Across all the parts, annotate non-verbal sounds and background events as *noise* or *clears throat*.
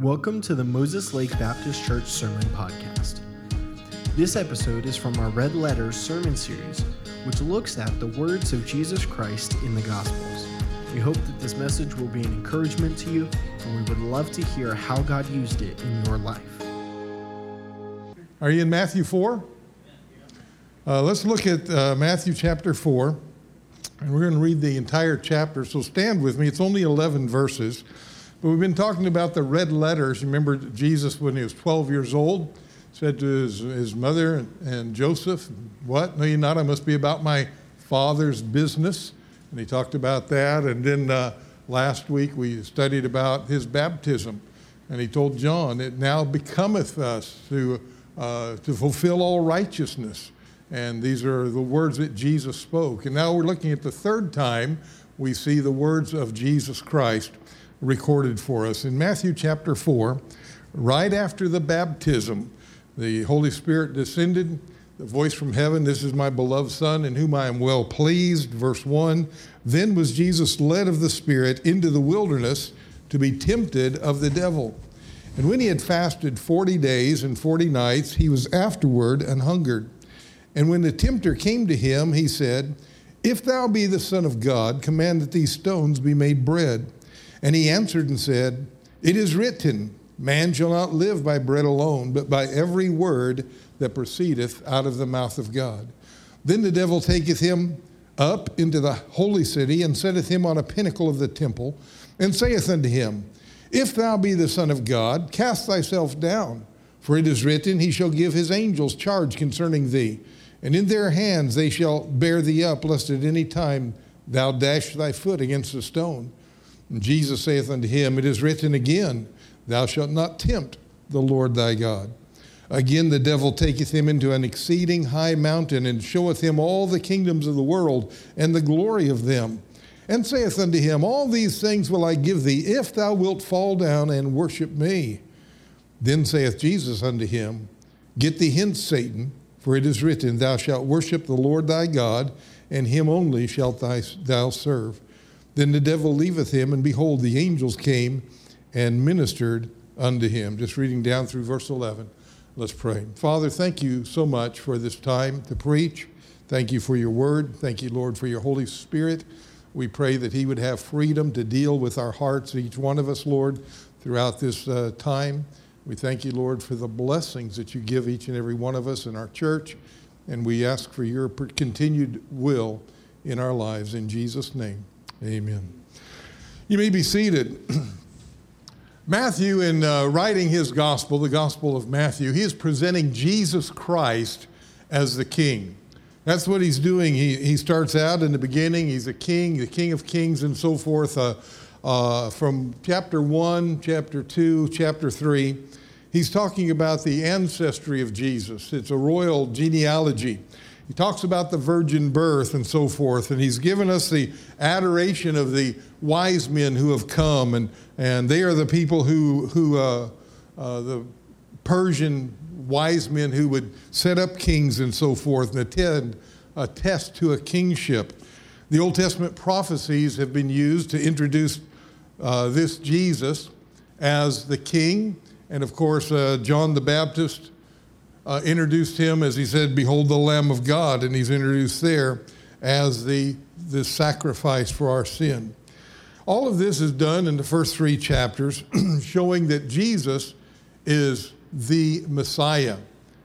Welcome to the Moses Lake Baptist Church Sermon Podcast. This episode is from our Red Letters sermon series, which looks at the words of Jesus Christ in the Gospels. We hope that this message will be an encouragement to you, and we would love to hear how God used it in your life. Are you in Matthew 4? Uh, let's look at uh, Matthew chapter 4, and we're going to read the entire chapter. So stand with me. It's only 11 verses. But we've been talking about the red letters. Remember Jesus, when he was 12 years old, said to his, his mother and, and Joseph, What? No, you not. I must be about my father's business. And he talked about that. And then uh, last week we studied about his baptism. And he told John, It now becometh us to, uh, to fulfill all righteousness. And these are the words that Jesus spoke. And now we're looking at the third time we see the words of Jesus Christ recorded for us. In Matthew chapter 4, right after the baptism, the Holy Spirit descended, the voice from heaven, This is my beloved Son, in whom I am well pleased. Verse 1 Then was Jesus led of the Spirit into the wilderness to be tempted of the devil. And when he had fasted 40 days and 40 nights, he was afterward and hungered. And when the tempter came to him, he said, If thou be the Son of God, command that these stones be made bread. And he answered and said, It is written, Man shall not live by bread alone, but by every word that proceedeth out of the mouth of God. Then the devil taketh him up into the holy city, and setteth him on a pinnacle of the temple, and saith unto him, If thou be the Son of God, cast thyself down. For it is written, He shall give His angels charge concerning thee, and in their hands they shall bear thee up, lest at any time thou dash thy foot against a stone. And Jesus saith unto him, It is written again, Thou shalt not tempt the Lord thy God. Again, the devil taketh him into an exceeding high mountain, and showeth him all the kingdoms of the world, and the glory of them, and saith unto him, All these things will I give thee, if thou wilt fall down and worship me. Then saith Jesus unto him, Get thee hence, Satan, for it is written, Thou shalt worship the Lord thy God, and him only shalt thou serve. Then the devil leaveth him, and behold, the angels came and ministered unto him. Just reading down through verse 11. Let's pray. Father, thank you so much for this time to preach. Thank you for your word. Thank you, Lord, for your Holy Spirit. We pray that he would have freedom to deal with our hearts, each one of us, Lord, throughout this uh, time. We thank you, Lord, for the blessings that you give each and every one of us in our church. And we ask for your continued will in our lives. In Jesus' name. Amen. You may be seated. *clears throat* Matthew, in uh, writing his gospel, the Gospel of Matthew, he is presenting Jesus Christ as the King. That's what he's doing. He, he starts out in the beginning, he's a king, the King of Kings, and so forth. Uh, uh, from chapter 1, chapter 2, chapter 3, he's talking about the ancestry of Jesus. It's a royal genealogy. He talks about the virgin birth and so forth, and he's given us the adoration of the wise men who have come, and, and they are the people who, who uh, uh, the Persian wise men who would set up kings and so forth and attend, attest to a kingship. The Old Testament prophecies have been used to introduce uh, this Jesus as the king, and of course, uh, John the Baptist uh, introduced him as he said, Behold the Lamb of God, and he's introduced there as the, the sacrifice for our sin. All of this is done in the first three chapters, *clears throat* showing that Jesus is the Messiah.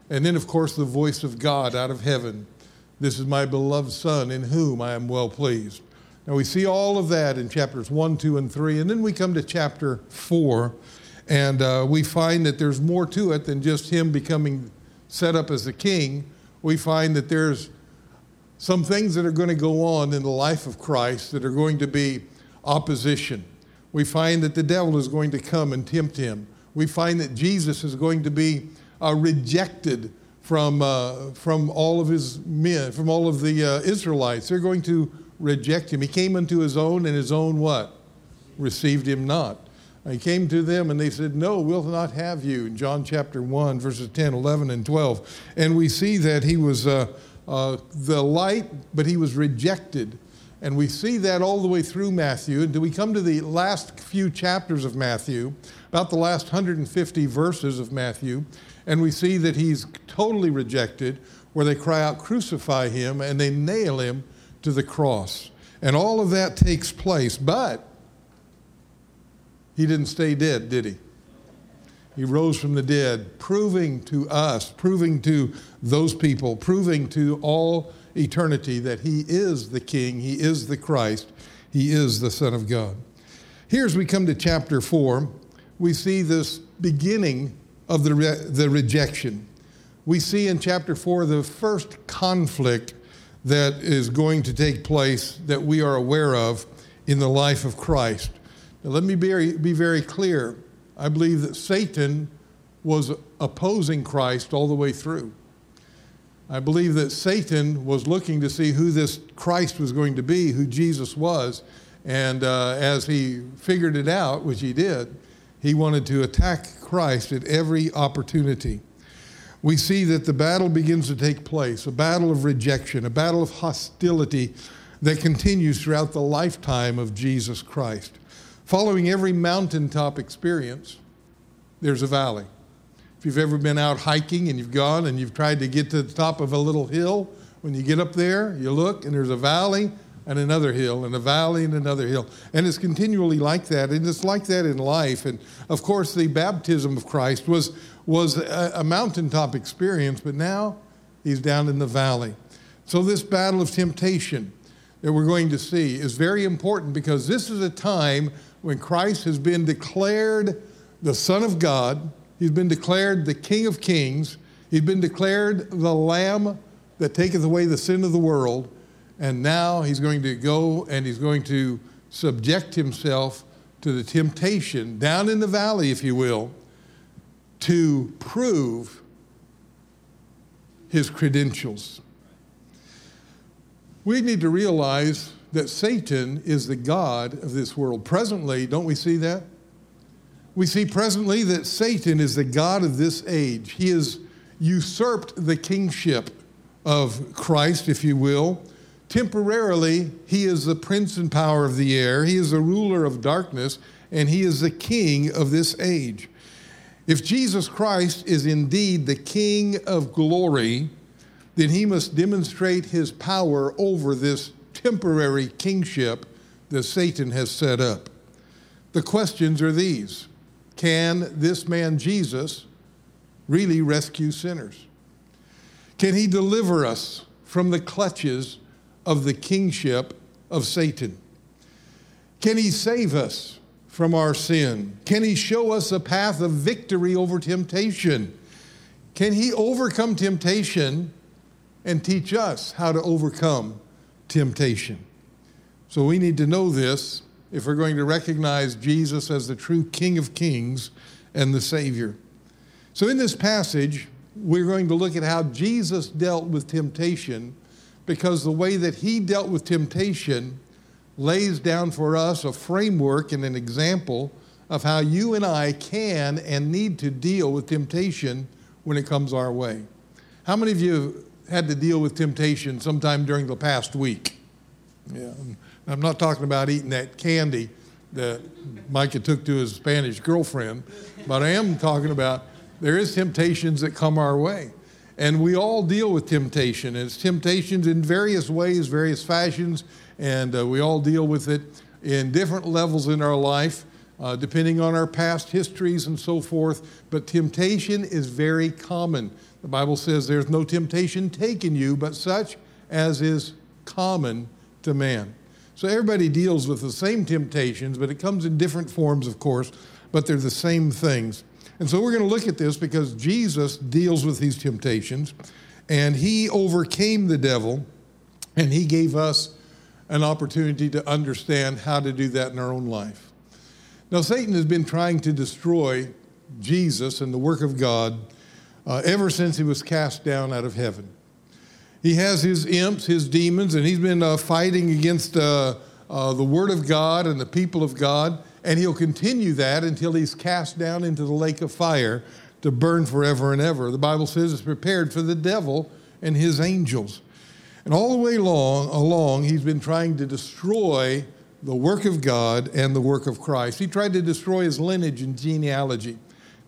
And then, of course, the voice of God out of heaven. This is my beloved Son, in whom I am well pleased. Now, we see all of that in chapters 1, 2, and 3. And then we come to chapter 4, and uh, we find that there's more to it than just him becoming set up as a king, we find that there's some things that are going to go on in the life of Christ that are going to be opposition. We find that the devil is going to come and tempt him. We find that Jesus is going to be uh, rejected from, uh, from all of his men, from all of the uh, Israelites. They're going to reject him. He came unto his own, and his own what? Received him not. He came to them and they said, No, we'll not have you. In John chapter 1, verses 10, 11, and 12. And we see that he was uh, uh, the light, but he was rejected. And we see that all the way through Matthew. Until we come to the last few chapters of Matthew, about the last 150 verses of Matthew, and we see that he's totally rejected, where they cry out, Crucify him, and they nail him to the cross. And all of that takes place. But he didn't stay dead, did he? He rose from the dead, proving to us, proving to those people, proving to all eternity that He is the King, He is the Christ, He is the Son of God. Here, as we come to chapter 4, we see this beginning of the, re- the rejection. We see in chapter 4 the first conflict that is going to take place that we are aware of in the life of Christ. Now, let me be, be very clear. I believe that Satan was opposing Christ all the way through. I believe that Satan was looking to see who this Christ was going to be, who Jesus was. And uh, as he figured it out, which he did, he wanted to attack Christ at every opportunity. We see that the battle begins to take place a battle of rejection, a battle of hostility that continues throughout the lifetime of Jesus Christ. Following every mountaintop experience, there's a valley. If you've ever been out hiking and you've gone and you've tried to get to the top of a little hill, when you get up there, you look and there's a valley and another hill and a valley and another hill. And it's continually like that. And it's like that in life. And of course, the baptism of Christ was, was a, a mountaintop experience, but now he's down in the valley. So, this battle of temptation that we're going to see is very important because this is a time when Christ has been declared the Son of God He's been declared the King of Kings. He's been declared the Lamb that taketh away the sin of the world. And now he's going to go and he's going to subject himself to the temptation down in the valley, if you will, to prove his credentials. We need to realize that Satan is the God of this world. Presently, don't we see that? We see presently that Satan is the God of this age. He has usurped the kingship of Christ, if you will. Temporarily, he is the prince and power of the air, he is the ruler of darkness, and he is the king of this age. If Jesus Christ is indeed the king of glory, then he must demonstrate his power over this temporary kingship that Satan has set up. The questions are these can this man Jesus really rescue sinners? Can he deliver us from the clutches of the kingship of Satan? Can he save us from our sin? Can he show us a path of victory over temptation? Can he overcome temptation and teach us how to overcome temptation? So we need to know this if we're going to recognize Jesus as the true King of Kings and the Savior. So, in this passage, we're going to look at how Jesus dealt with temptation because the way that he dealt with temptation lays down for us a framework and an example of how you and I can and need to deal with temptation when it comes our way. How many of you had to deal with temptation sometime during the past week? Yeah. I'm not talking about eating that candy that Micah took to his Spanish girlfriend, but I am talking about there is temptations that come our way. And we all deal with temptation. It's temptations in various ways, various fashions, and uh, we all deal with it in different levels in our life, uh, depending on our past histories and so forth. But temptation is very common. The Bible says there's no temptation taken you, but such as is common to man. So everybody deals with the same temptations, but it comes in different forms, of course, but they're the same things. And so we're going to look at this because Jesus deals with these temptations and he overcame the devil and he gave us an opportunity to understand how to do that in our own life. Now, Satan has been trying to destroy Jesus and the work of God uh, ever since he was cast down out of heaven. He has his imps, his demons, and he's been uh, fighting against uh, uh, the Word of God and the people of God. And he'll continue that until he's cast down into the lake of fire to burn forever and ever. The Bible says it's prepared for the devil and his angels. And all the way long, along, he's been trying to destroy the work of God and the work of Christ. He tried to destroy his lineage and genealogy,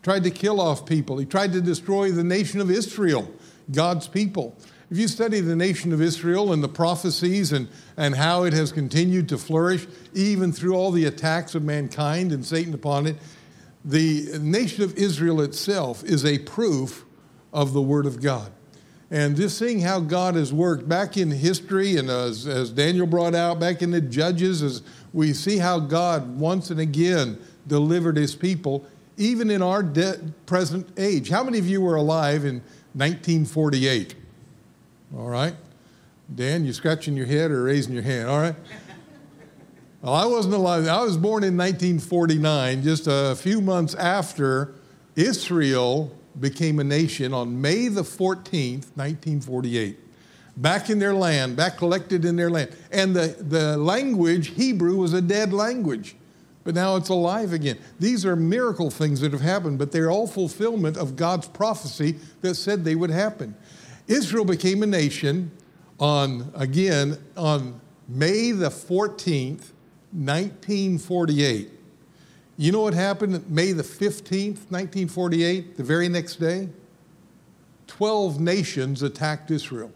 tried to kill off people. He tried to destroy the nation of Israel, God's people. If you study the nation of Israel and the prophecies and, and how it has continued to flourish, even through all the attacks of mankind and Satan upon it, the nation of Israel itself is a proof of the Word of God. And just seeing how God has worked back in history, and as, as Daniel brought out back in the Judges, as we see how God once and again delivered his people, even in our de- present age. How many of you were alive in 1948? All right. Dan, you scratching your head or raising your hand? All right. Well, I wasn't alive. I was born in 1949, just a few months after Israel became a nation on May the 14th, 1948. Back in their land, back collected in their land. And the, the language, Hebrew, was a dead language, but now it's alive again. These are miracle things that have happened, but they're all fulfillment of God's prophecy that said they would happen. Israel became a nation on, again, on May the 14th, 1948. You know what happened May the 15th, 1948, the very next day? 12 nations attacked Israel.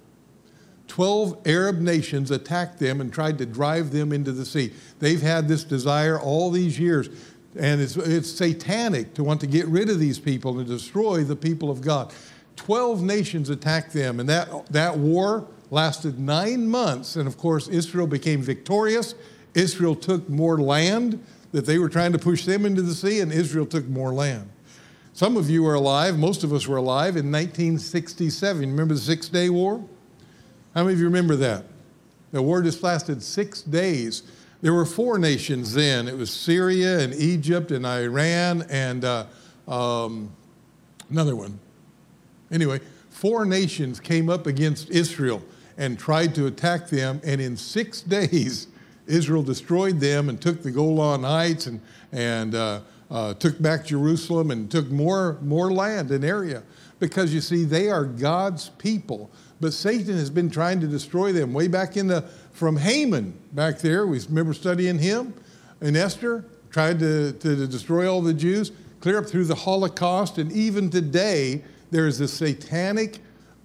12 Arab nations attacked them and tried to drive them into the sea. They've had this desire all these years, and it's, it's satanic to want to get rid of these people and destroy the people of God. 12 nations attacked them, and that, that war lasted nine months. And of course, Israel became victorious. Israel took more land that they were trying to push them into the sea, and Israel took more land. Some of you were alive, most of us were alive in 1967. Remember the Six Day War? How many of you remember that? The war just lasted six days. There were four nations then it was Syria and Egypt and Iran and uh, um, another one. Anyway, four nations came up against Israel and tried to attack them, and in six *laughs* days, Israel destroyed them and took the Golan Heights and, and uh, uh, took back Jerusalem and took more, more land and area. Because you see, they are God's people. But Satan has been trying to destroy them way back in the, from Haman back there. We remember studying him and Esther, tried to, to destroy all the Jews, clear up through the Holocaust, and even today, there is a satanic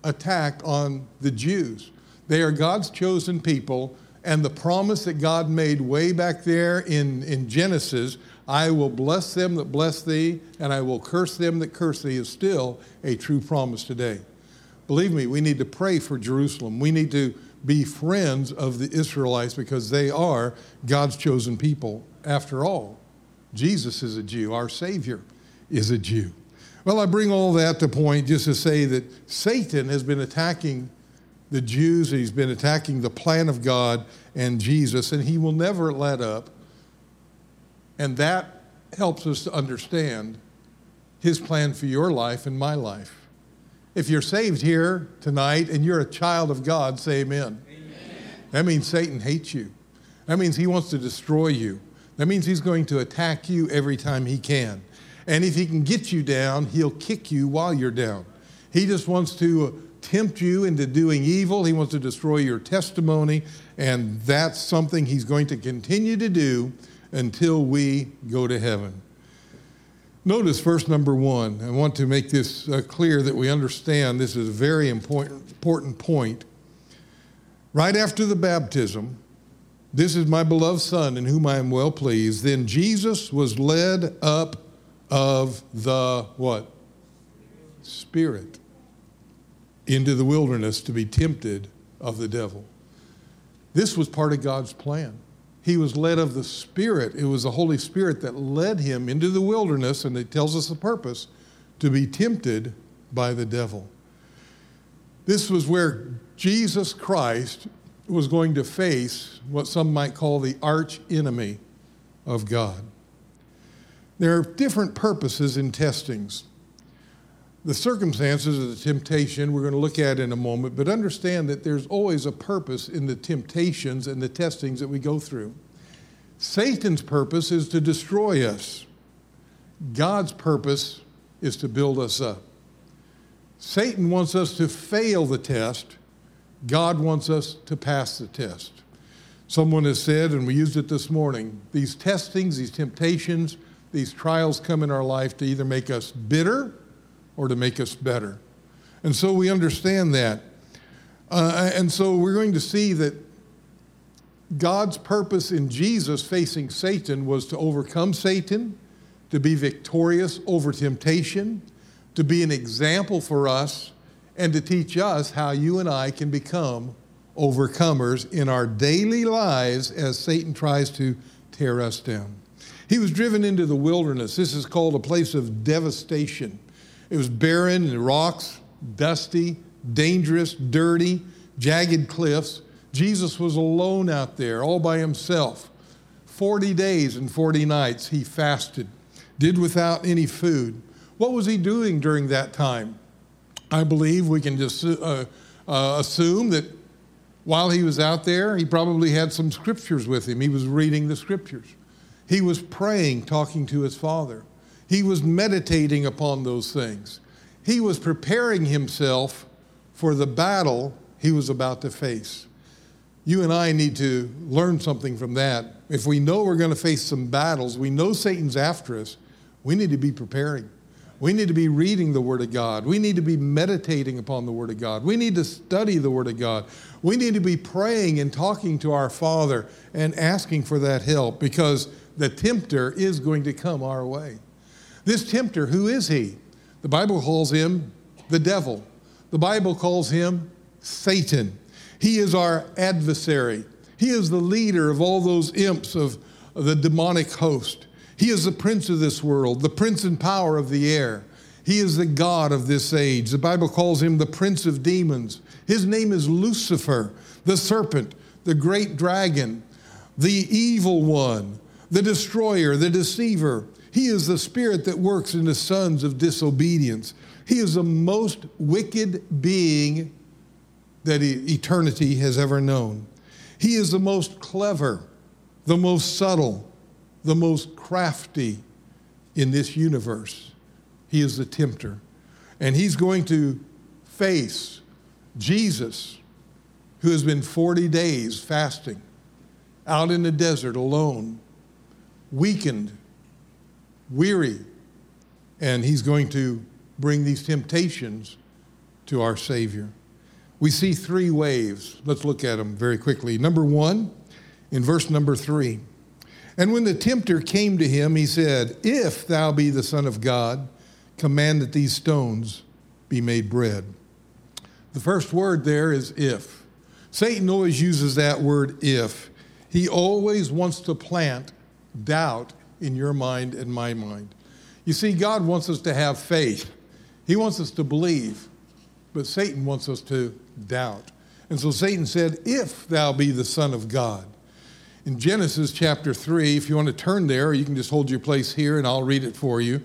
attack on the Jews. They are God's chosen people, and the promise that God made way back there in, in Genesis I will bless them that bless thee, and I will curse them that curse thee, is still a true promise today. Believe me, we need to pray for Jerusalem. We need to be friends of the Israelites because they are God's chosen people. After all, Jesus is a Jew, our Savior is a Jew. Well, I bring all that to point just to say that Satan has been attacking the Jews, he's been attacking the plan of God and Jesus, and he will never let up. And that helps us to understand his plan for your life and my life. If you're saved here tonight and you're a child of God, say amen. amen. That means Satan hates you. That means he wants to destroy you. That means he's going to attack you every time he can. And if he can get you down, he'll kick you while you're down. He just wants to tempt you into doing evil. He wants to destroy your testimony. And that's something he's going to continue to do until we go to heaven. Notice verse number one. I want to make this uh, clear that we understand this is a very important, important point. Right after the baptism, this is my beloved Son in whom I am well pleased. Then Jesus was led up of the what? Spirit into the wilderness to be tempted of the devil. This was part of God's plan. He was led of the Spirit. It was the Holy Spirit that led him into the wilderness, and it tells us the purpose to be tempted by the devil. This was where Jesus Christ was going to face what some might call the arch enemy of God. There are different purposes in testings. The circumstances of the temptation we're going to look at in a moment, but understand that there's always a purpose in the temptations and the testings that we go through. Satan's purpose is to destroy us. God's purpose is to build us up. Satan wants us to fail the test. God wants us to pass the test. Someone has said, and we used it this morning, these testings, these temptations, these trials come in our life to either make us bitter or to make us better. And so we understand that. Uh, and so we're going to see that God's purpose in Jesus facing Satan was to overcome Satan, to be victorious over temptation, to be an example for us, and to teach us how you and I can become overcomers in our daily lives as Satan tries to tear us down. He was driven into the wilderness. This is called a place of devastation. It was barren and rocks, dusty, dangerous, dirty, jagged cliffs. Jesus was alone out there, all by himself. 40 days and 40 nights he fasted, did without any food. What was he doing during that time? I believe we can just uh, uh, assume that while he was out there, he probably had some scriptures with him. He was reading the scriptures. He was praying, talking to his Father. He was meditating upon those things. He was preparing himself for the battle he was about to face. You and I need to learn something from that. If we know we're going to face some battles, we know Satan's after us, we need to be preparing. We need to be reading the Word of God. We need to be meditating upon the Word of God. We need to study the Word of God. We need to be praying and talking to our Father and asking for that help because the tempter is going to come our way. This tempter, who is he? The Bible calls him the devil. The Bible calls him Satan. He is our adversary. He is the leader of all those imps of the demonic host. He is the prince of this world, the prince and power of the air. He is the God of this age. The Bible calls him the prince of demons. His name is Lucifer, the serpent, the great dragon, the evil one, the destroyer, the deceiver. He is the spirit that works in the sons of disobedience. He is the most wicked being that eternity has ever known. He is the most clever, the most subtle, the most crafty in this universe. He is the tempter. And he's going to face Jesus, who has been 40 days fasting out in the desert alone, weakened, weary, and he's going to bring these temptations to our Savior. We see three waves. Let's look at them very quickly. Number one, in verse number three, and when the tempter came to him, he said, If thou be the Son of God, command that these stones be made bread. The first word there is if. Satan always uses that word if. He always wants to plant doubt in your mind and my mind. You see, God wants us to have faith, He wants us to believe, but Satan wants us to doubt. And so Satan said, If thou be the Son of God in Genesis chapter 3, if you want to turn there, you can just hold your place here and I'll read it for you.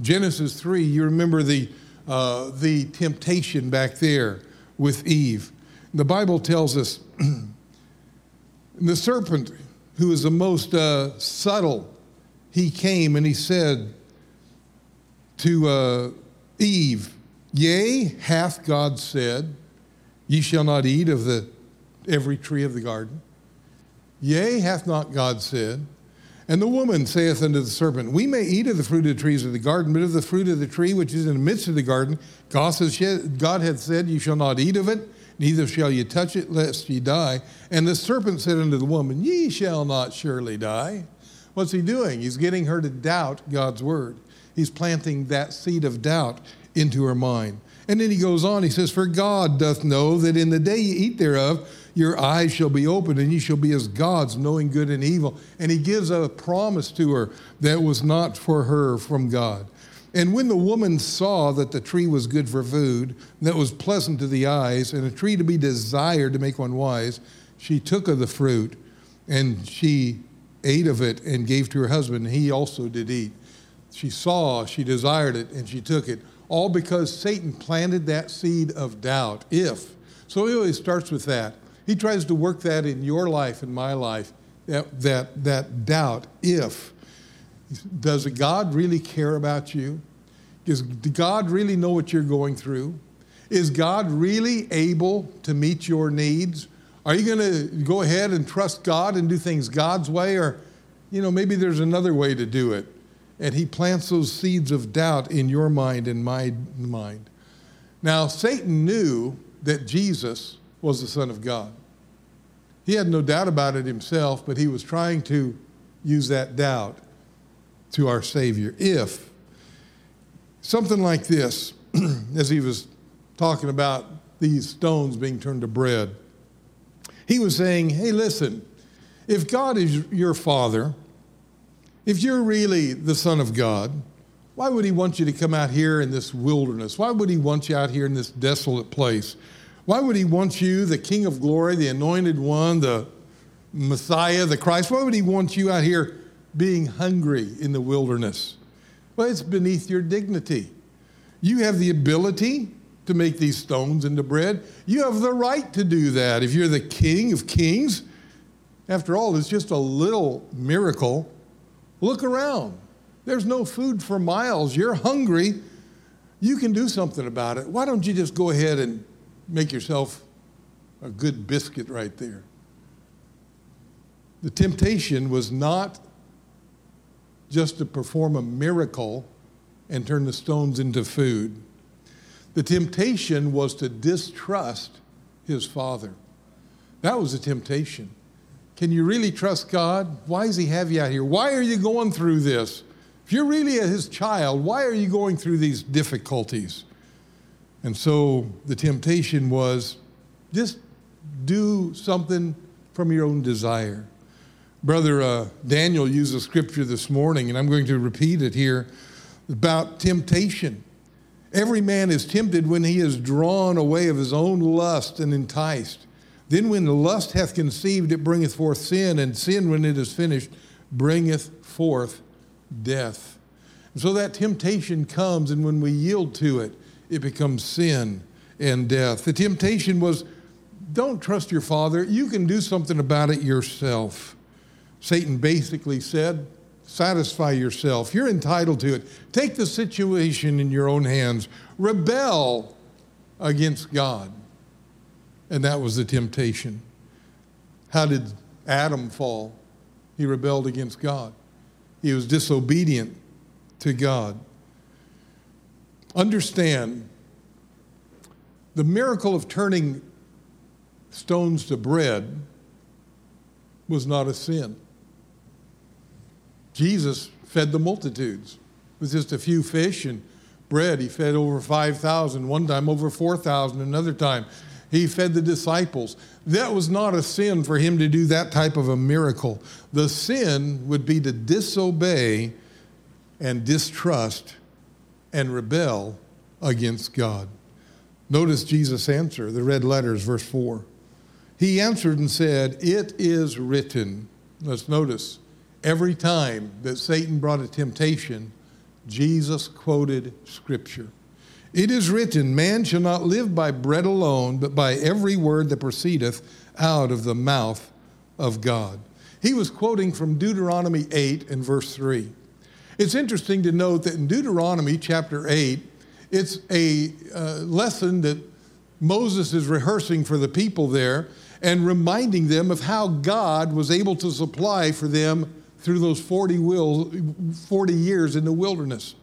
Genesis 3, you remember the, uh, the temptation back there with Eve. The Bible tells us *clears throat* the serpent, who is the most uh, subtle, he came and he said to uh, Eve, Yea, hath God said, Ye shall not eat of the every tree of the garden? Yea, hath not God said? And the woman saith unto the serpent, We may eat of the fruit of the trees of the garden, but of the fruit of the tree which is in the midst of the garden, God hath said, You shall not eat of it, neither shall ye touch it, lest ye die. And the serpent said unto the woman, Ye shall not surely die. What's he doing? He's getting her to doubt God's word. He's planting that seed of doubt into her mind. And then he goes on, he says, For God doth know that in the day ye eat thereof, your eyes shall be opened and you shall be as gods, knowing good and evil. And he gives a promise to her that was not for her from God. And when the woman saw that the tree was good for food, that was pleasant to the eyes, and a tree to be desired to make one wise, she took of the fruit and she ate of it and gave to her husband, and he also did eat. She saw, she desired it, and she took it, all because Satan planted that seed of doubt. If. So he always starts with that. He tries to work that in your life in my life, that, that, that doubt, if. Does God really care about you? Does God really know what you're going through? Is God really able to meet your needs? Are you going to go ahead and trust God and do things God's way? Or, you know, maybe there's another way to do it. And He plants those seeds of doubt in your mind and my mind. Now, Satan knew that Jesus was the Son of God. He had no doubt about it himself, but he was trying to use that doubt to our Savior. If something like this, *clears throat* as he was talking about these stones being turned to bread, he was saying, Hey, listen, if God is your Father, if you're really the Son of God, why would He want you to come out here in this wilderness? Why would He want you out here in this desolate place? Why would He want you, the King of glory, the anointed one, the Messiah, the Christ, why would He want you out here being hungry in the wilderness? Well, it's beneath your dignity. You have the ability to make these stones into bread. You have the right to do that if you're the King of kings. After all, it's just a little miracle. Look around. There's no food for miles. You're hungry. You can do something about it. Why don't you just go ahead and make yourself a good biscuit right there? The temptation was not just to perform a miracle and turn the stones into food. The temptation was to distrust his father. That was a temptation. Can you really trust God? Why does he have you out here? Why are you going through this? If you're really his child, why are you going through these difficulties? And so the temptation was just do something from your own desire. Brother uh, Daniel used a scripture this morning, and I'm going to repeat it here about temptation. Every man is tempted when he is drawn away of his own lust and enticed. Then, when the lust hath conceived, it bringeth forth sin, and sin, when it is finished, bringeth forth death. And so that temptation comes, and when we yield to it, it becomes sin and death. The temptation was don't trust your father, you can do something about it yourself. Satan basically said, satisfy yourself. You're entitled to it. Take the situation in your own hands. Rebel against God. And that was the temptation. How did Adam fall? He rebelled against God, he was disobedient to God. Understand the miracle of turning stones to bread was not a sin. Jesus fed the multitudes with just a few fish and bread. He fed over 5,000, one time over 4,000, another time. He fed the disciples. That was not a sin for him to do that type of a miracle. The sin would be to disobey and distrust and rebel against God. Notice Jesus' answer, the red letters, verse 4. He answered and said, It is written. Let's notice Every time that Satan brought a temptation, Jesus quoted Scripture. It is written, Man shall not live by bread alone, but by every word that proceedeth out of the mouth of God. He was quoting from Deuteronomy 8 and verse 3. It's interesting to note that in Deuteronomy chapter 8, it's a uh, lesson that Moses is rehearsing for the people there and reminding them of how God was able to supply for them through those 40, will, 40 years in the wilderness.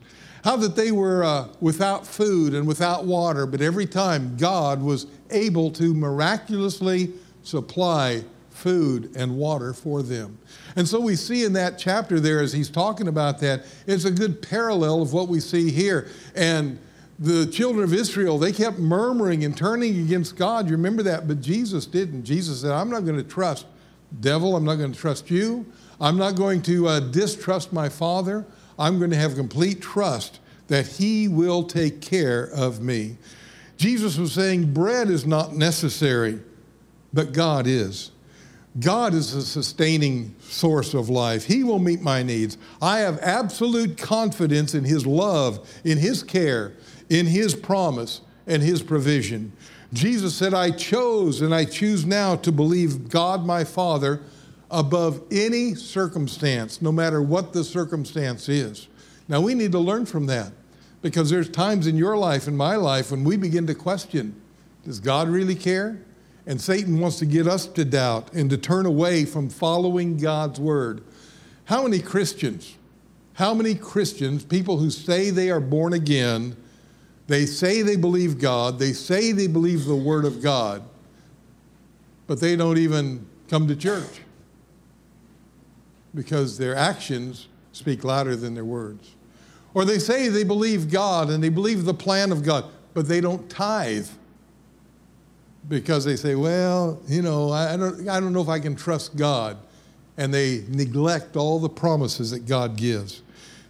How that they were uh, without food and without water, but every time God was able to miraculously supply food and water for them. And so we see in that chapter there, as he's talking about that, it's a good parallel of what we see here. And the children of Israel, they kept murmuring and turning against God. You remember that? But Jesus didn't. Jesus said, I'm not going to trust devil, I'm not going to trust you. I'm not going to uh, distrust my Father. I'm going to have complete trust that He will take care of me. Jesus was saying, bread is not necessary, but God is. God is a sustaining source of life. He will meet my needs. I have absolute confidence in His love, in His care, in His promise, and His provision. Jesus said, I chose and I choose now to believe God my Father above any circumstance, no matter what the circumstance is. Now, we need to learn from that. Because there's times in your life and my life when we begin to question does God really care? And Satan wants to get us to doubt and to turn away from following God's word. How many Christians, how many Christians, people who say they are born again, they say they believe God, they say they believe the word of God, but they don't even come to church because their actions speak louder than their words. Or they say they believe God and they believe the plan of God, but they don't tithe because they say, well, you know, I don't, I don't know if I can trust God. And they neglect all the promises that God gives.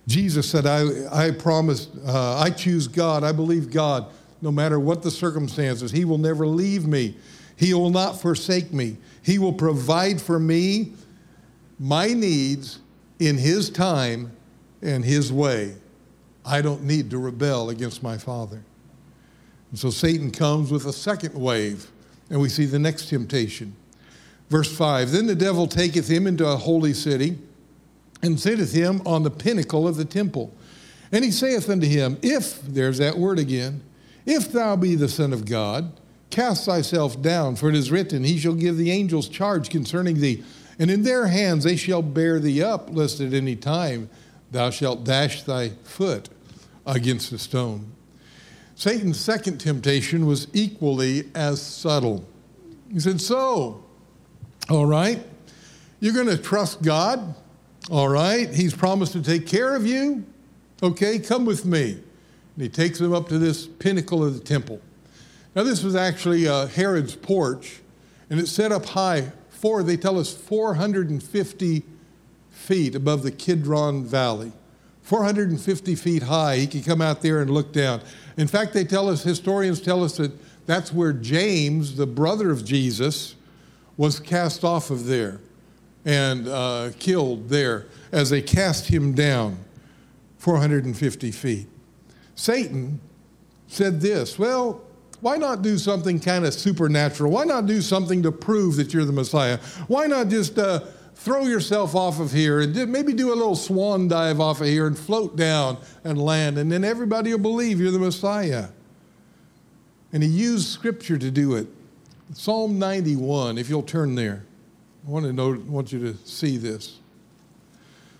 Jesus said, I, I promise, uh, I choose God, I believe God, no matter what the circumstances. He will never leave me, He will not forsake me. He will provide for me my needs in His time and His way. I don't need to rebel against my Father. And so Satan comes with a second wave, and we see the next temptation. Verse 5 Then the devil taketh him into a holy city, and sitteth him on the pinnacle of the temple. And he saith unto him, If, there's that word again, if thou be the Son of God, cast thyself down, for it is written, He shall give the angels charge concerning thee, and in their hands they shall bear thee up, lest at any time thou shalt dash thy foot against a stone. Satan's second temptation was equally as subtle. He said, So, all right, you're going to trust God. All right, He's promised to take care of you. Okay, come with me. And he takes him up to this pinnacle of the temple. Now, this was actually uh, Herod's porch, and it's set up high, for, they tell us, 450 feet above the Kidron Valley. 450 feet high. He could come out there and look down. In fact, they tell us, historians tell us that that's where James, the brother of Jesus, was cast off of there and uh, killed there as they cast him down 450 feet. Satan said this Well, why not do something kind of supernatural? Why not do something to prove that you're the Messiah? Why not just uh, throw yourself off of here and maybe do a little swan dive off of here and float down and land, and then everybody will believe you're the Messiah. And he used scripture to do it. Psalm 91, if you'll turn there. I want to know, want you to see this.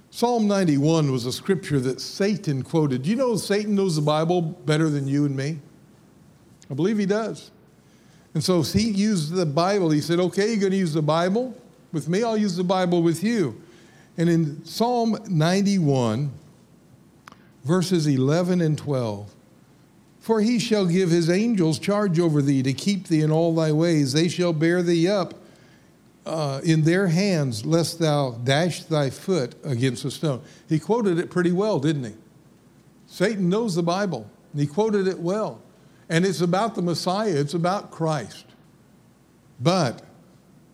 Psalm 91 was a scripture that Satan quoted. Do you know Satan knows the Bible better than you and me? I believe he does. And so he used the Bible. He said, okay, you're going to use the Bible with me, I'll use the Bible with you. And in Psalm 91, verses 11 and 12, for he shall give his angels charge over thee to keep thee in all thy ways. They shall bear thee up uh, in their hands, lest thou dash thy foot against a stone. He quoted it pretty well, didn't he? Satan knows the Bible, and he quoted it well. And it's about the Messiah, it's about Christ. But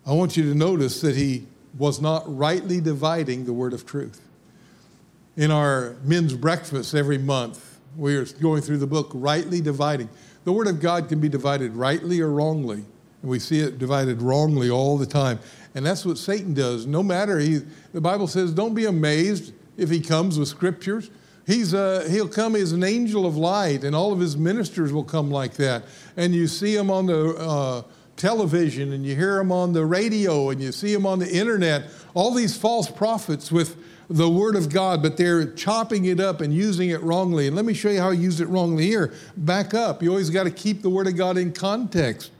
I want you to notice that he was not rightly dividing the word of truth. In our men's breakfast every month, we're going through the book, Rightly Dividing. The word of God can be divided rightly or wrongly, and we see it divided wrongly all the time. And that's what Satan does. No matter, he, the Bible says, don't be amazed if he comes with scriptures. He's, uh, he'll come as an angel of light, and all of his ministers will come like that. And you see him on the uh, television and you hear him on the radio and you see him on the internet, all these false prophets with the Word of God, but they're chopping it up and using it wrongly. And let me show you how I use it wrongly here. Back up. You always got to keep the Word of God in context.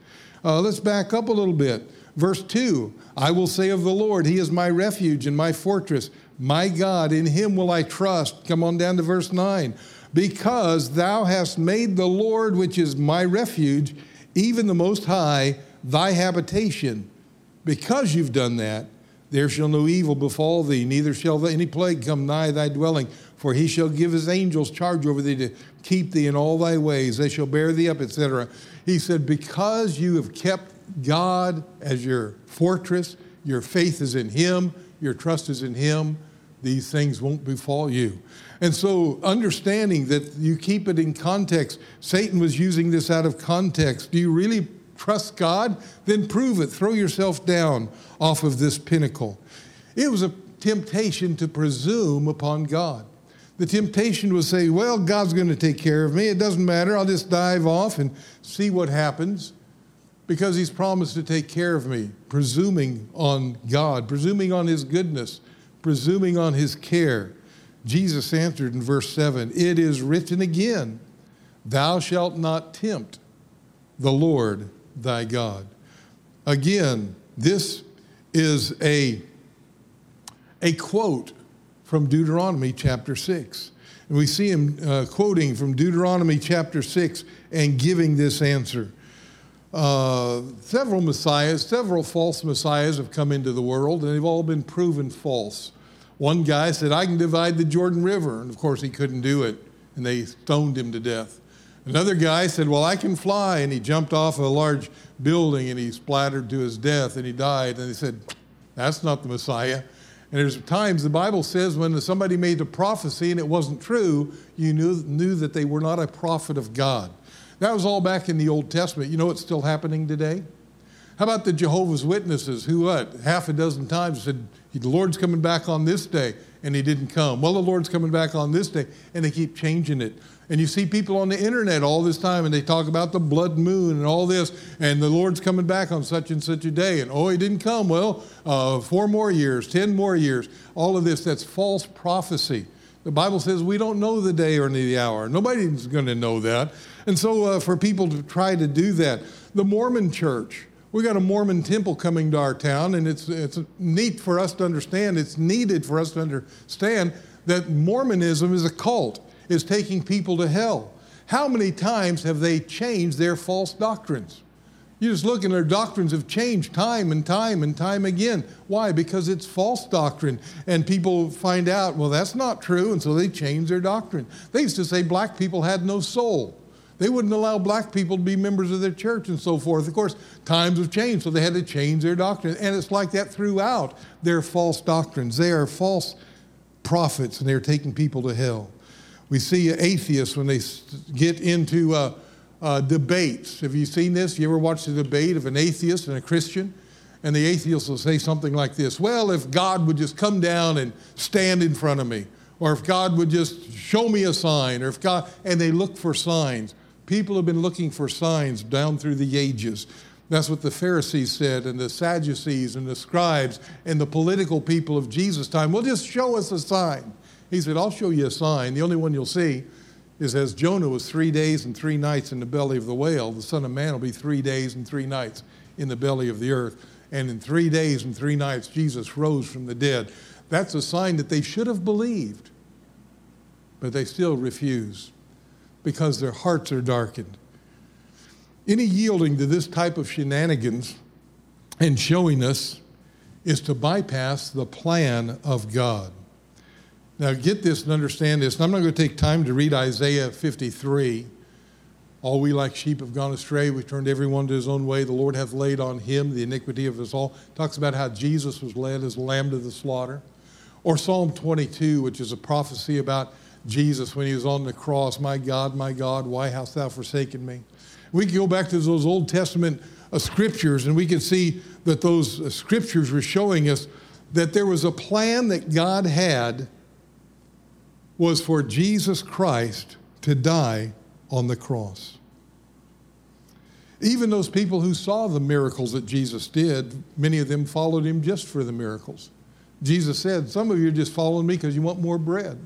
Uh, let's back up a little bit. Verse 2 I will say of the Lord, He is my refuge and my fortress. My God, in Him will I trust. Come on down to verse 9. Because thou hast made the Lord, which is my refuge, even the Most High, thy habitation. Because you've done that, there shall no evil befall thee, neither shall any plague come nigh thy dwelling. For he shall give his angels charge over thee to keep thee in all thy ways. They shall bear thee up, etc. He said, Because you have kept God as your fortress, your faith is in him, your trust is in him, these things won't befall you. And so, understanding that you keep it in context, Satan was using this out of context. Do you really trust God? Then prove it. Throw yourself down off of this pinnacle. It was a temptation to presume upon God. The temptation was say, well, God's going to take care of me. It doesn't matter. I'll just dive off and see what happens because he's promised to take care of me, presuming on God, presuming on his goodness, presuming on his care. Jesus answered in verse 7 It is written again, Thou shalt not tempt the Lord thy God. Again, this is a, a quote from Deuteronomy chapter 6. And we see him uh, quoting from Deuteronomy chapter 6 and giving this answer. Uh, several messiahs, several false messiahs have come into the world, and they've all been proven false. One guy said, I can divide the Jordan River, and of course he couldn't do it, and they stoned him to death. Another guy said, Well, I can fly, and he jumped off a large building and he splattered to his death and he died. And they said, That's not the Messiah. And there's times the Bible says when somebody made a prophecy and it wasn't true, you knew, knew that they were not a prophet of God. That was all back in the Old Testament. You know what's still happening today? How about the Jehovah's Witnesses who, what, half a dozen times said, the Lord's coming back on this day, and he didn't come. Well, the Lord's coming back on this day, and they keep changing it. And you see people on the internet all this time, and they talk about the blood moon and all this, and the Lord's coming back on such and such a day, and oh, he didn't come. Well, uh, four more years, ten more years, all of this, that's false prophecy. The Bible says we don't know the day or the hour. Nobody's going to know that. And so, uh, for people to try to do that, the Mormon church, we got a Mormon temple coming to our town, and it's, it's neat for us to understand, it's needed for us to understand that Mormonism is a cult, is taking people to hell. How many times have they changed their false doctrines? You just look and their doctrines have changed time and time and time again. Why? Because it's false doctrine. And people find out, well, that's not true, and so they change their doctrine. They used to say black people had no soul. They wouldn't allow black people to be members of their church and so forth. Of course, times have changed, so they had to change their doctrine. And it's like that throughout their false doctrines. They are false prophets and they're taking people to hell. We see atheists when they get into uh, uh, debates. Have you seen this? You ever watched a debate of an atheist and a Christian? And the atheist will say something like this Well, if God would just come down and stand in front of me, or if God would just show me a sign, or if God, and they look for signs. People have been looking for signs down through the ages. That's what the Pharisees said, and the Sadducees, and the scribes, and the political people of Jesus' time. Well, just show us a sign. He said, I'll show you a sign. The only one you'll see is as Jonah was three days and three nights in the belly of the whale, the Son of Man will be three days and three nights in the belly of the earth. And in three days and three nights, Jesus rose from the dead. That's a sign that they should have believed, but they still refuse because their hearts are darkened. Any yielding to this type of shenanigans and showiness is to bypass the plan of God. Now, get this and understand this. And I'm not going to take time to read Isaiah 53. All we like sheep have gone astray. We've turned everyone to his own way. The Lord hath laid on him the iniquity of us all. Talks about how Jesus was led as a lamb to the slaughter. Or Psalm 22, which is a prophecy about Jesus when he was on the cross. My God, my God, why hast thou forsaken me? We can go back to those Old Testament uh, scriptures and we can see that those uh, scriptures were showing us that there was a plan that God had was for Jesus Christ to die on the cross. Even those people who saw the miracles that Jesus did, many of them followed him just for the miracles. Jesus said, Some of you are just following me because you want more bread.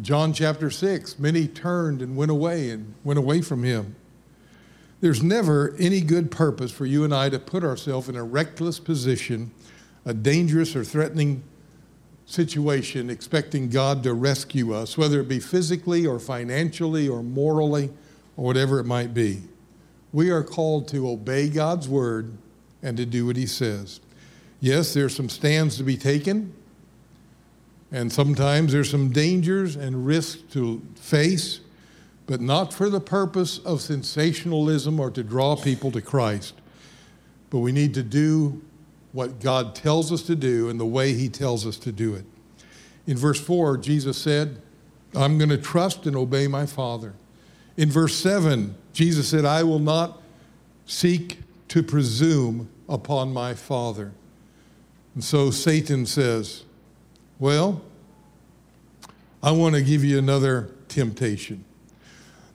John chapter 6, many turned and went away and went away from him. There's never any good purpose for you and I to put ourselves in a reckless position, a dangerous or threatening situation, expecting God to rescue us, whether it be physically or financially or morally or whatever it might be. We are called to obey God's word and to do what he says. Yes, there's some stands to be taken. And sometimes there's some dangers and risks to face, but not for the purpose of sensationalism or to draw people to Christ. But we need to do what God tells us to do and the way He tells us to do it. In verse 4, Jesus said, I'm going to trust and obey my Father. In verse 7, Jesus said, I will not seek to presume upon my Father. And so Satan says, well, I want to give you another temptation.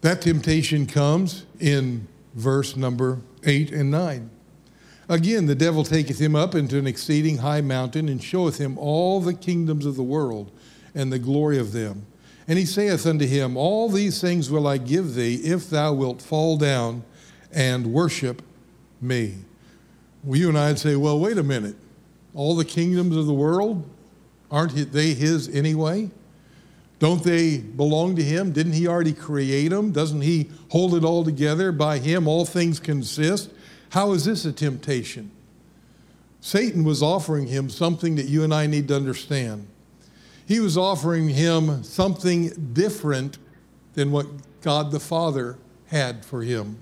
That temptation comes in verse number 8 and 9. Again, the devil taketh him up into an exceeding high mountain and showeth him all the kingdoms of the world and the glory of them. And he saith unto him, All these things will I give thee if thou wilt fall down and worship me. Well, you and I'd say, Well, wait a minute. All the kingdoms of the world, aren't they his anyway? Don't they belong to him? Didn't he already create them? Doesn't he hold it all together? By him, all things consist. How is this a temptation? Satan was offering him something that you and I need to understand. He was offering him something different than what God the Father had for him.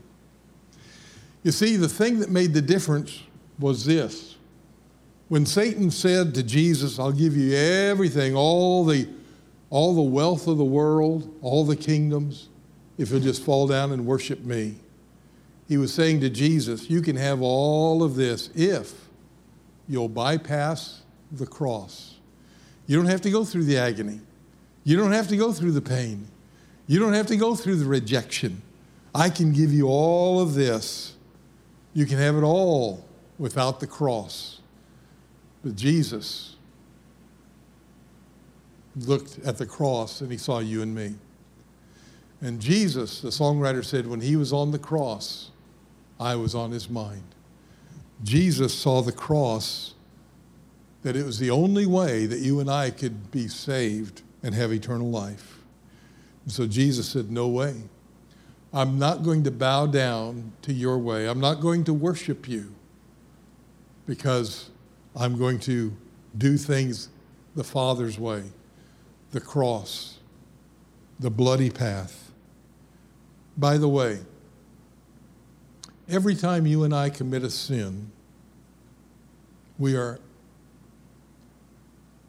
You see, the thing that made the difference was this. When Satan said to Jesus, I'll give you everything, all the all the wealth of the world, all the kingdoms, if you'll just fall down and worship me. He was saying to Jesus, You can have all of this if you'll bypass the cross. You don't have to go through the agony. You don't have to go through the pain. You don't have to go through the rejection. I can give you all of this. You can have it all without the cross. But Jesus looked at the cross and he saw you and me. And Jesus, the songwriter said, when he was on the cross, I was on his mind. Jesus saw the cross, that it was the only way that you and I could be saved and have eternal life. And so Jesus said, No way. I'm not going to bow down to your way. I'm not going to worship you because I'm going to do things the Father's way the cross, the bloody path. By the way, every time you and I commit a sin, we are,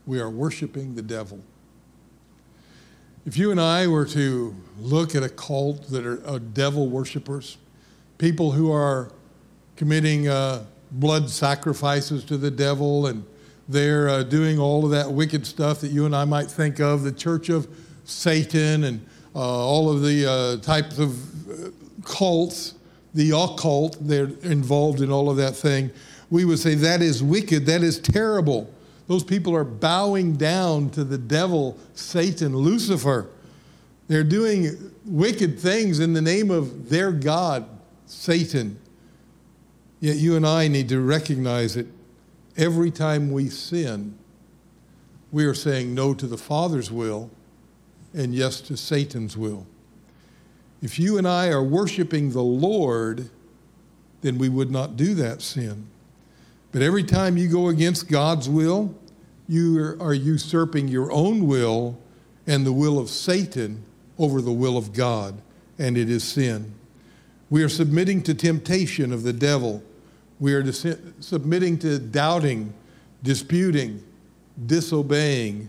we are worshiping the devil. If you and I were to look at a cult that are uh, devil worshippers, people who are committing uh, blood sacrifices to the devil and they're uh, doing all of that wicked stuff that you and I might think of, the church of Satan and uh, all of the uh, types of uh, cults, the occult, they're involved in all of that thing. We would say that is wicked, that is terrible. Those people are bowing down to the devil, Satan, Lucifer. They're doing wicked things in the name of their God, Satan. Yet you and I need to recognize it Every time we sin, we are saying no to the Father's will and yes to Satan's will. If you and I are worshiping the Lord, then we would not do that sin. But every time you go against God's will, you are usurping your own will and the will of Satan over the will of God, and it is sin. We are submitting to temptation of the devil we are dis- submitting to doubting, disputing, disobeying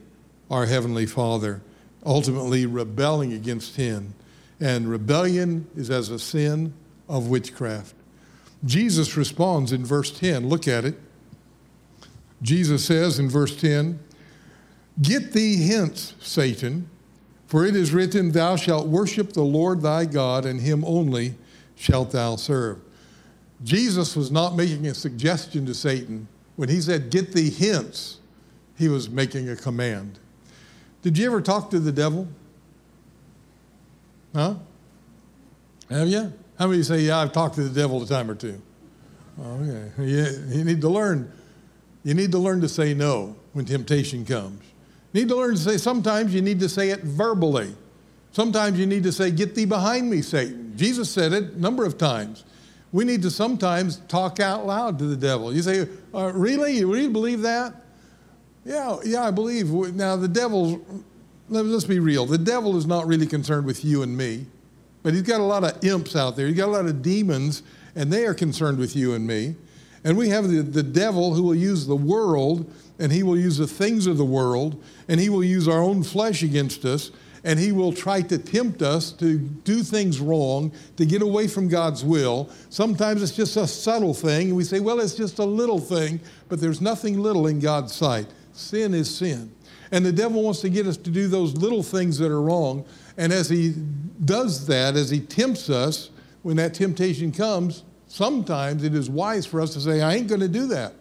our Heavenly Father, ultimately rebelling against Him. And rebellion is as a sin of witchcraft. Jesus responds in verse 10. Look at it. Jesus says in verse 10 Get thee hence, Satan, for it is written, Thou shalt worship the Lord thy God, and him only shalt thou serve. Jesus was not making a suggestion to Satan. When he said, Get thee hence, he was making a command. Did you ever talk to the devil? Huh? Have you? How many say, Yeah, I've talked to the devil a time or two? Okay. You, you need to learn. You need to learn to say no when temptation comes. You need to learn to say, sometimes you need to say it verbally. Sometimes you need to say, Get thee behind me, Satan. Jesus said it a number of times we need to sometimes talk out loud to the devil. You say, uh, Really? You really believe that? Yeah, yeah, I believe. Now, the devil, let's be real, the devil is not really concerned with you and me, but he's got a lot of imps out there. He's got a lot of demons, and they are concerned with you and me. And we have the, the devil who will use the world, and he will use the things of the world, and he will use our own flesh against us and he will try to tempt us to do things wrong, to get away from God's will. Sometimes it's just a subtle thing, and we say, well, it's just a little thing, but there's nothing little in God's sight. Sin is sin. And the devil wants to get us to do those little things that are wrong. And as he does that, as he tempts us, when that temptation comes, sometimes it is wise for us to say, I ain't going to do that.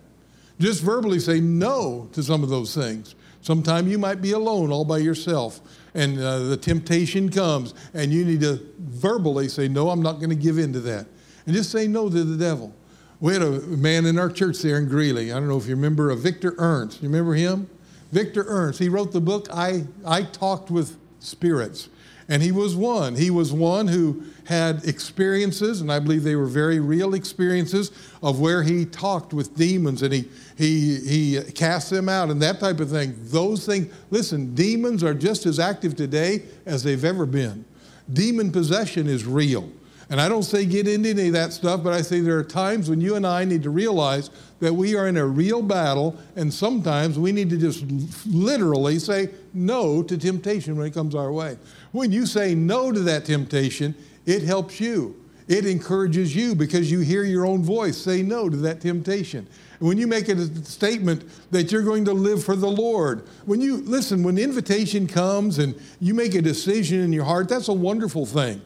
Just verbally say no to some of those things. Sometimes you might be alone all by yourself, and uh, the temptation comes, and you need to verbally say, No, I'm not going to give in to that. And just say no to the devil. We had a man in our church there in Greeley. I don't know if you remember a Victor Ernest. You remember him? Victor Ernest. He wrote the book, I, I Talked with Spirits. And he was one. He was one who had experiences, and I believe they were very real experiences, of where he talked with demons and he, he, he cast them out and that type of thing. Those things, listen, demons are just as active today as they've ever been. Demon possession is real. And I don't say get into any of that stuff, but I say there are times when you and I need to realize that we are in a real battle, and sometimes we need to just literally say no to temptation when it comes our way. When you say no to that temptation, it helps you. It encourages you because you hear your own voice say no to that temptation. When you make a statement that you're going to live for the Lord, when you listen, when invitation comes and you make a decision in your heart, that's a wonderful thing.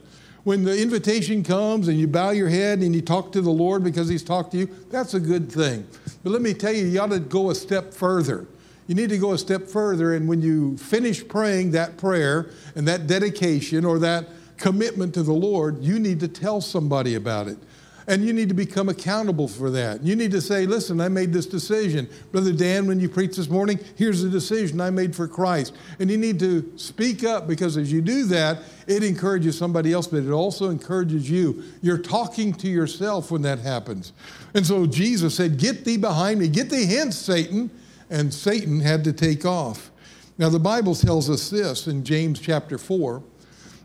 When the invitation comes and you bow your head and you talk to the Lord because He's talked to you, that's a good thing. But let me tell you, you ought to go a step further. You need to go a step further, and when you finish praying that prayer and that dedication or that commitment to the Lord, you need to tell somebody about it. And you need to become accountable for that. You need to say, listen, I made this decision. Brother Dan, when you preach this morning, here's the decision I made for Christ. And you need to speak up because as you do that, it encourages somebody else, but it also encourages you. You're talking to yourself when that happens. And so Jesus said, Get thee behind me, get thee hence, Satan. And Satan had to take off. Now, the Bible tells us this in James chapter 4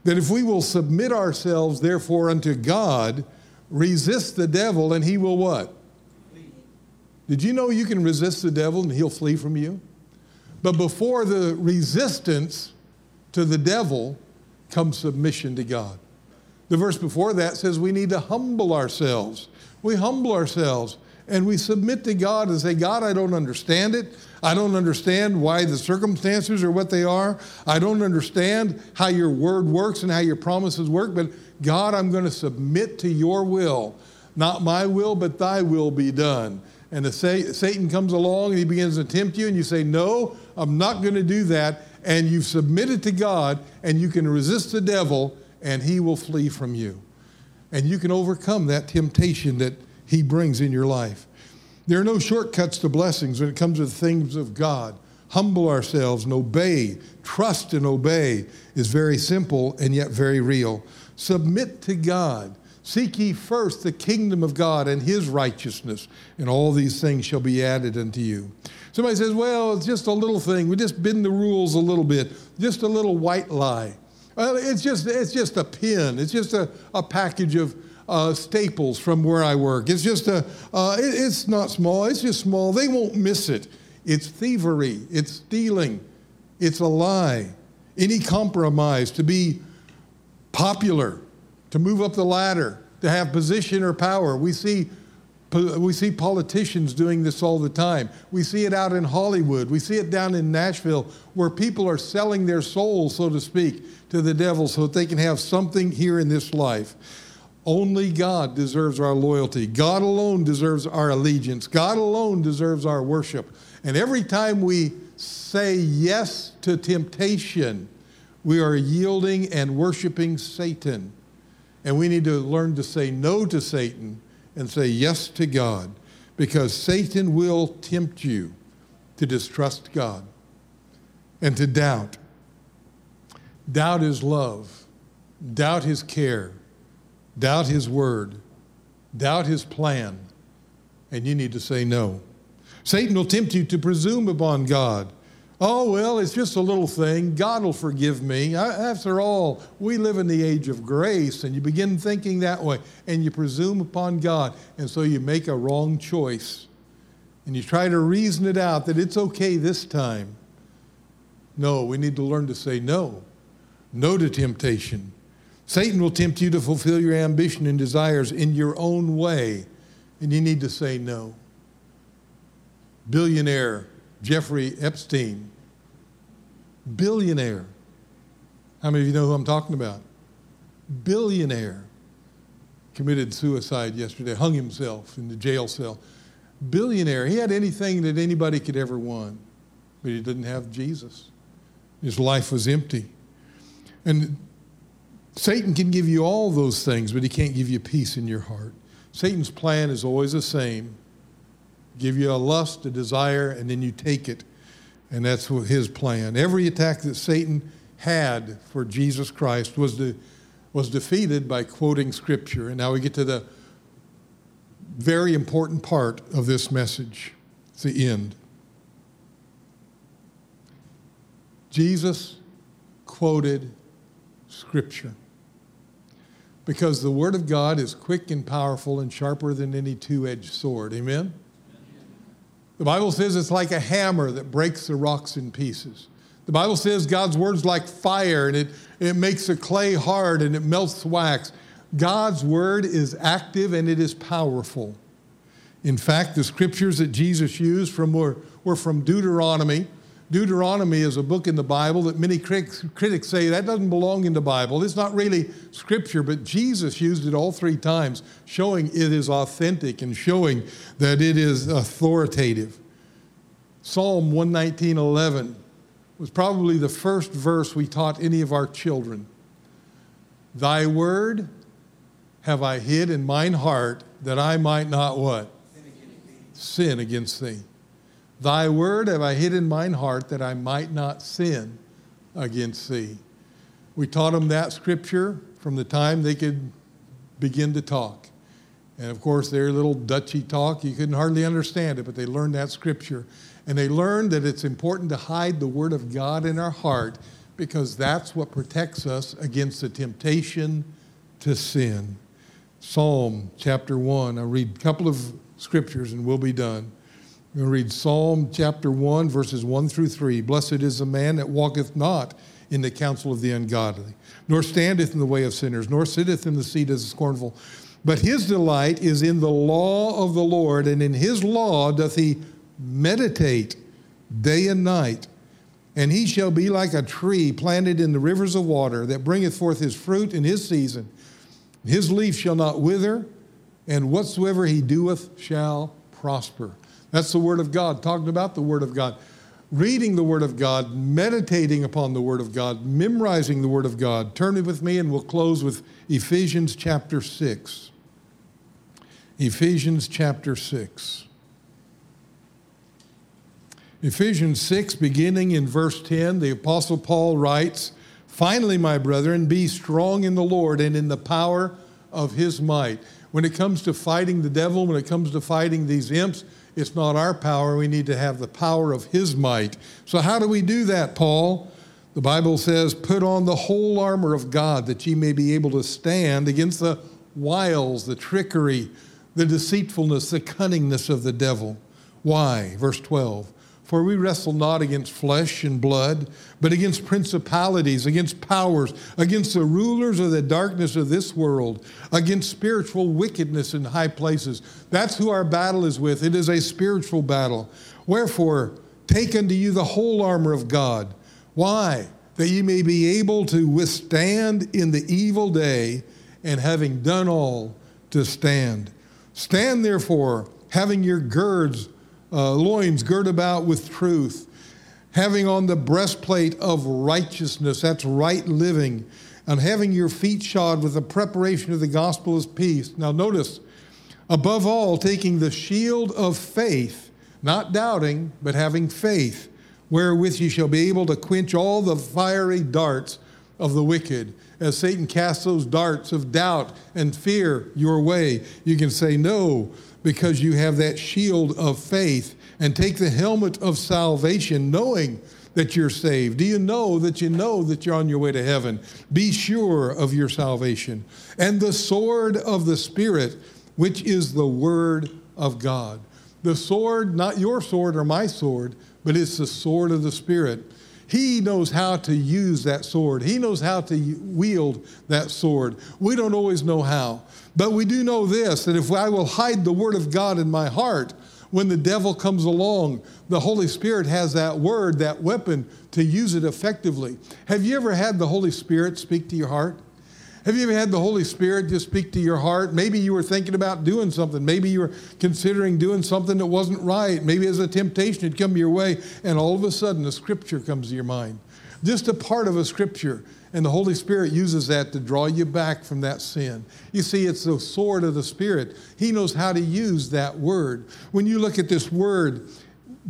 that if we will submit ourselves, therefore, unto God, resist the devil, and he will what? Flee. Did you know you can resist the devil and he'll flee from you? But before the resistance to the devil comes submission to God. The verse before that says we need to humble ourselves. We humble ourselves and we submit to God and say, God, I don't understand it. I don't understand why the circumstances are what they are. I don't understand how your word works and how your promises work, but God, I'm going to submit to your will. Not my will, but thy will be done. And the Satan comes along and he begins to tempt you, and you say, No, I'm not going to do that. And you've submitted to God, and you can resist the devil, and he will flee from you. And you can overcome that temptation that he brings in your life. There are no shortcuts to blessings when it comes to the things of God. Humble ourselves and obey, trust and obey is very simple and yet very real. Submit to God. Seek ye first the kingdom of God and his righteousness, and all these things shall be added unto you. Somebody says, Well, it's just a little thing. We just bend the rules a little bit, just a little white lie. Well, it's just, it's just a pin, it's just a, a package of uh, staples from where I work. It's just a, uh, it, it's not small, it's just small. They won't miss it. It's thievery, it's stealing, it's a lie. Any compromise to be popular, to move up the ladder, to have position or power. We see we see politicians doing this all the time. We see it out in Hollywood. We see it down in Nashville where people are selling their souls, so to speak, to the devil so that they can have something here in this life. Only God deserves our loyalty. God alone deserves our allegiance. God alone deserves our worship. And every time we say yes to temptation, we are yielding and worshiping Satan. And we need to learn to say no to Satan and say yes to God because Satan will tempt you to distrust God and to doubt. Doubt his love, doubt his care, doubt his word, doubt his plan, and you need to say no. Satan will tempt you to presume upon God. Oh, well, it's just a little thing. God will forgive me. After all, we live in the age of grace, and you begin thinking that way, and you presume upon God, and so you make a wrong choice. And you try to reason it out that it's okay this time. No, we need to learn to say no. No to temptation. Satan will tempt you to fulfill your ambition and desires in your own way, and you need to say no. Billionaire Jeffrey Epstein billionaire. How many of you know who I'm talking about? Billionaire committed suicide yesterday, hung himself in the jail cell. Billionaire. He had anything that anybody could ever want, but he didn't have Jesus. His life was empty. And Satan can give you all those things, but he can't give you peace in your heart. Satan's plan is always the same give you a lust, a desire, and then you take it. And that's his plan. Every attack that Satan had for Jesus Christ was, de- was defeated by quoting Scripture. And now we get to the very important part of this message. It's the end. Jesus quoted Scripture because the Word of God is quick and powerful and sharper than any two edged sword. Amen? The Bible says it's like a hammer that breaks the rocks in pieces. The Bible says God's Word's like fire and it, it makes the clay hard and it melts wax. God's Word is active and it is powerful. In fact, the scriptures that Jesus used from were, were from Deuteronomy Deuteronomy is a book in the Bible that many critics, say that doesn't belong in the Bible. It's not really scripture, but Jesus used it all three times, showing it is authentic and showing that it is authoritative. Psalm 119:11 was probably the first verse we taught any of our children. Thy word have I hid in mine heart that I might not what? Sin against thee. Thy word have I hid in mine heart that I might not sin against thee. We taught them that scripture from the time they could begin to talk. And of course, their little Dutchy talk, you couldn't hardly understand it, but they learned that scripture. And they learned that it's important to hide the word of God in our heart because that's what protects us against the temptation to sin. Psalm chapter 1. I'll read a couple of scriptures and we'll be done. We're going to read Psalm chapter 1, verses 1 through 3. Blessed is the man that walketh not in the counsel of the ungodly, nor standeth in the way of sinners, nor sitteth in the seat of the scornful. But his delight is in the law of the Lord, and in his law doth he meditate day and night. And he shall be like a tree planted in the rivers of water that bringeth forth his fruit in his season. His leaf shall not wither, and whatsoever he doeth shall prosper. That's the Word of God, talking about the Word of God. Reading the Word of God, meditating upon the Word of God, memorizing the Word of God. Turn it with me and we'll close with Ephesians chapter 6. Ephesians chapter 6. Ephesians 6, beginning in verse 10, the Apostle Paul writes, Finally, my brethren, be strong in the Lord and in the power of his might. When it comes to fighting the devil, when it comes to fighting these imps, it's not our power. We need to have the power of His might. So, how do we do that, Paul? The Bible says, Put on the whole armor of God that ye may be able to stand against the wiles, the trickery, the deceitfulness, the cunningness of the devil. Why? Verse 12. For we wrestle not against flesh and blood, but against principalities, against powers, against the rulers of the darkness of this world, against spiritual wickedness in high places. That's who our battle is with. It is a spiritual battle. Wherefore, take unto you the whole armor of God. Why? That ye may be able to withstand in the evil day, and having done all, to stand. Stand therefore, having your girds uh, loins girt about with truth, having on the breastplate of righteousness, that's right living, and having your feet shod with the preparation of the gospel of peace. Now, notice, above all, taking the shield of faith, not doubting, but having faith, wherewith you shall be able to quench all the fiery darts of the wicked. As Satan casts those darts of doubt and fear your way, you can say, No, because you have that shield of faith and take the helmet of salvation, knowing that you're saved? Do you know that you know that you're on your way to heaven? Be sure of your salvation. And the sword of the Spirit, which is the Word of God. The sword, not your sword or my sword, but it's the sword of the Spirit. He knows how to use that sword. He knows how to wield that sword. We don't always know how. But we do know this that if I will hide the word of God in my heart, When the devil comes along, the Holy Spirit has that word, that weapon to use it effectively. Have you ever had the Holy Spirit speak to your heart? Have you ever had the Holy Spirit just speak to your heart? Maybe you were thinking about doing something. Maybe you were considering doing something that wasn't right. Maybe as a temptation had come your way, and all of a sudden a scripture comes to your mind. Just a part of a scripture. And the Holy Spirit uses that to draw you back from that sin. You see, it's the sword of the Spirit. He knows how to use that word. When you look at this word,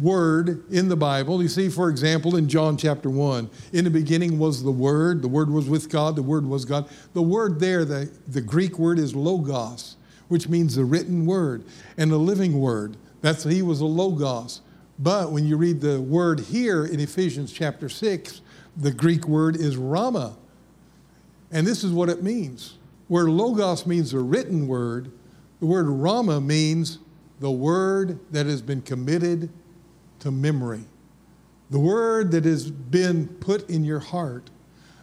word in the Bible. You see, for example, in John chapter 1, in the beginning was the Word, the Word was with God, the Word was God. The word there, the, the Greek word is logos, which means the written word and the living word. That's he was a logos. But when you read the word here in Ephesians chapter 6, the Greek word is rhema. And this is what it means. Where logos means the written word, the word rhema means the word that has been committed to memory. The word that has been put in your heart.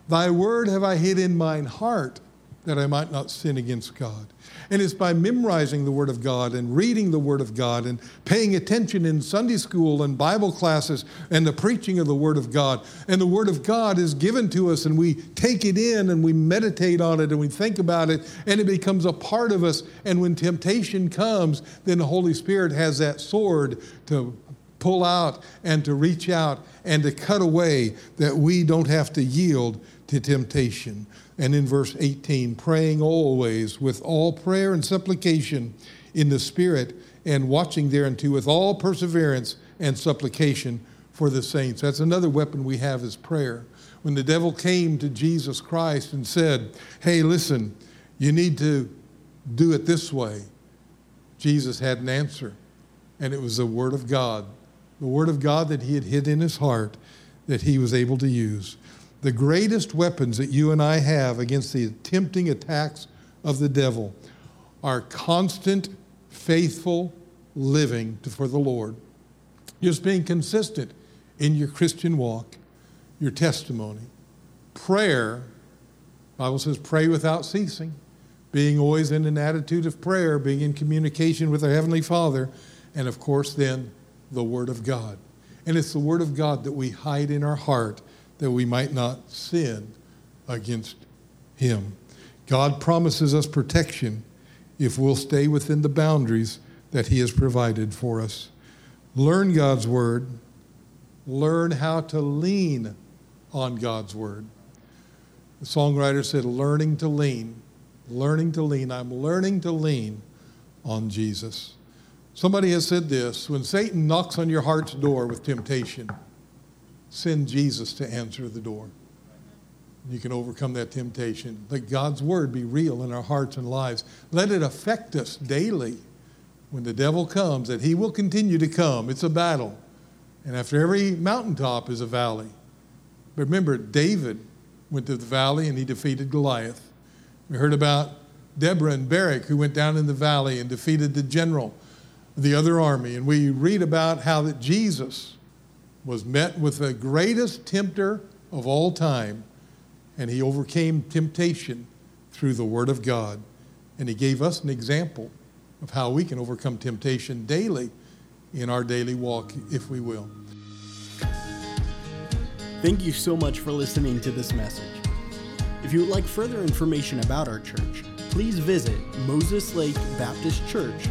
Thy word have I hid in mine heart that I might not sin against God. And it's by memorizing the Word of God and reading the Word of God and paying attention in Sunday school and Bible classes and the preaching of the Word of God. And the Word of God is given to us and we take it in and we meditate on it and we think about it and it becomes a part of us. And when temptation comes, then the Holy Spirit has that sword to pull out and to reach out and to cut away that we don't have to yield to temptation. And in verse 18, praying always with all prayer and supplication in the Spirit, and watching thereunto with all perseverance and supplication for the saints. That's another weapon we have is prayer. When the devil came to Jesus Christ and said, Hey, listen, you need to do it this way, Jesus had an answer, and it was the Word of God the Word of God that he had hid in his heart that he was able to use. The greatest weapons that you and I have against the tempting attacks of the devil are constant, faithful living for the Lord. Just being consistent in your Christian walk, your testimony. Prayer, Bible says, pray without ceasing. Being always in an attitude of prayer, being in communication with our Heavenly Father, and of course, then the Word of God. And it's the Word of God that we hide in our heart that we might not sin against Him. God promises us protection if we'll stay within the boundaries that He has provided for us. Learn God's Word, learn how to lean on God's Word. The songwriter said, learning to lean, learning to lean. I'm learning to lean on Jesus. Somebody has said this when Satan knocks on your heart's door with temptation, send Jesus to answer the door. You can overcome that temptation. Let God's word be real in our hearts and lives. Let it affect us daily when the devil comes, that he will continue to come. It's a battle. And after every mountaintop is a valley. But remember, David went to the valley and he defeated Goliath. We heard about Deborah and Barak, who went down in the valley and defeated the general the other army. And we read about how that Jesus was met with the greatest tempter of all time, and he overcame temptation through the Word of God. And he gave us an example of how we can overcome temptation daily in our daily walk, if we will. Thank you so much for listening to this message. If you would like further information about our church, please visit Moses Lake Baptist Church